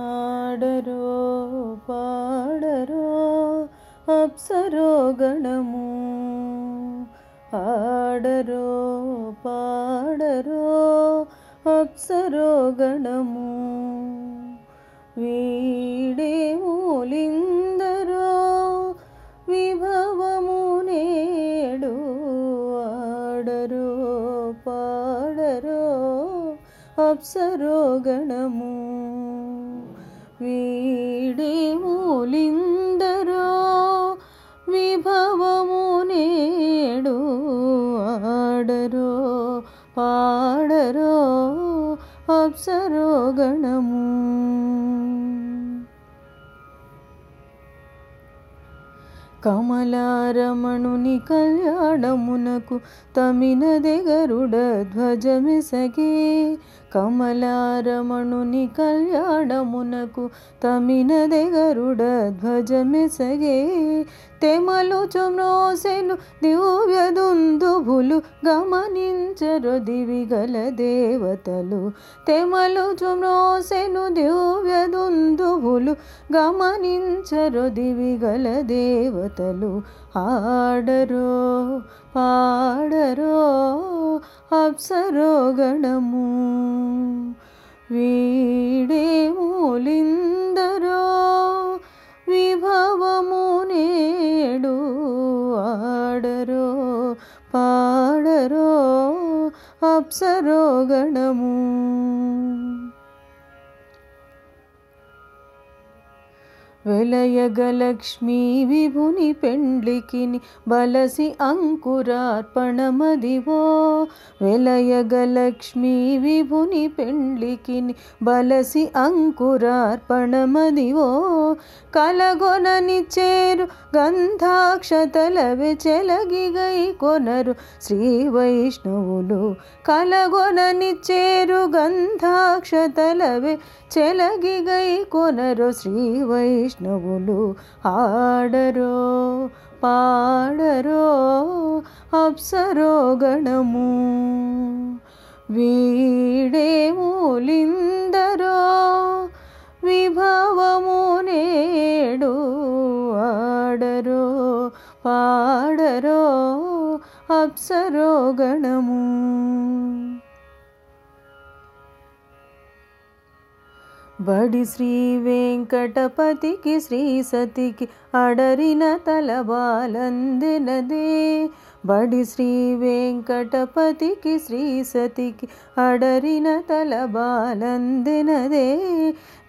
ఆడరో పాడరో అప్సరో గణము ఆడరో పాడరో అప్సరో గణము వీడే మూలిందరో విభవము నేడు ఆడరో పాడరో అప్సరో గణము ఆడరో పాడరో అప్సరో గణము కమలారమణుని కళ్యాణమునకు తమినదే గరుడ ధ్వజమిసగే కమలారమణుని కళ్యాణమునకు తమినదే గరుడ ధ్వజమిసగే తెమలు చుమ్రోసెను దివ్యదుందుభులు గమనించరు దివిగల దేవతలు. తెమలు చుమ్రోసెను దివ్యదుందుభులు గమనించరు దివిగల దేవతలు. ఆడరో పాడరో అప్సరో గణము వీడే మూలిందరో माप्सरोगणमुख వెలయగలక్ష్మీ విభుని పెండ్లికిని బలసి అంకురార్పణమదివో. వెలయగలక్ష్మీ విభుని పెండ్లికిని బలసి అంకురార్పణమదివో. కలగొనని చేరు గంధాక్షతల చెలగిగై కొనరు శ్రీ వైష్ణవులు. కలగొనని చేరు గంధాక్షతలవి చెలగిగై కొనరు శ్రీ వైష్ణవులు ఆడరో పాడరో అప్సరో గణము వీడే మూలిందరో విభవము నేడు ఆడరో పాడరో అప్సరో గణము బడి శ్రీ వెంకటపతికి శ్రీ సతికి అడరిన తలబాలందినదే బడి శ్రీ వెంకటపతికి శ్రీ సతికి అడరిన తలబాలందినదే.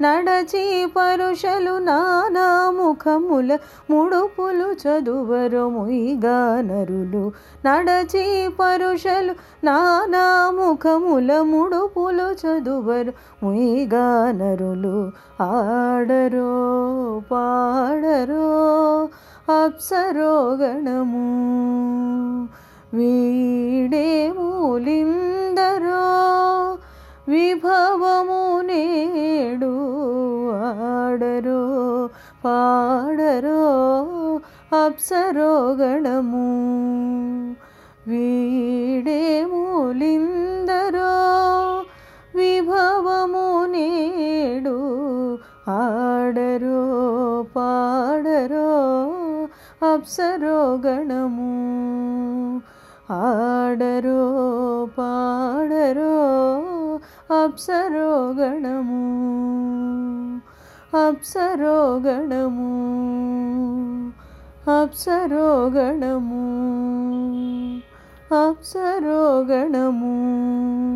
నడచి పరుషలు నానా ముఖముల ముడుపులు చదువరు ముయిగానరులు. నడచి పరుషలు నానా ముఖముల ముడుపులు చదువరు ముయిగా నరులు ఆడరో పాడరో అప్సరో గణము వీడే మూలిందరో విభవము నేడు ఆడరో పాడరో అప్సరో గణము వీడే మూలిందరో అప్సరో గణము ఆడరో పాడరో అప్సరో గణము అప్సరో గణము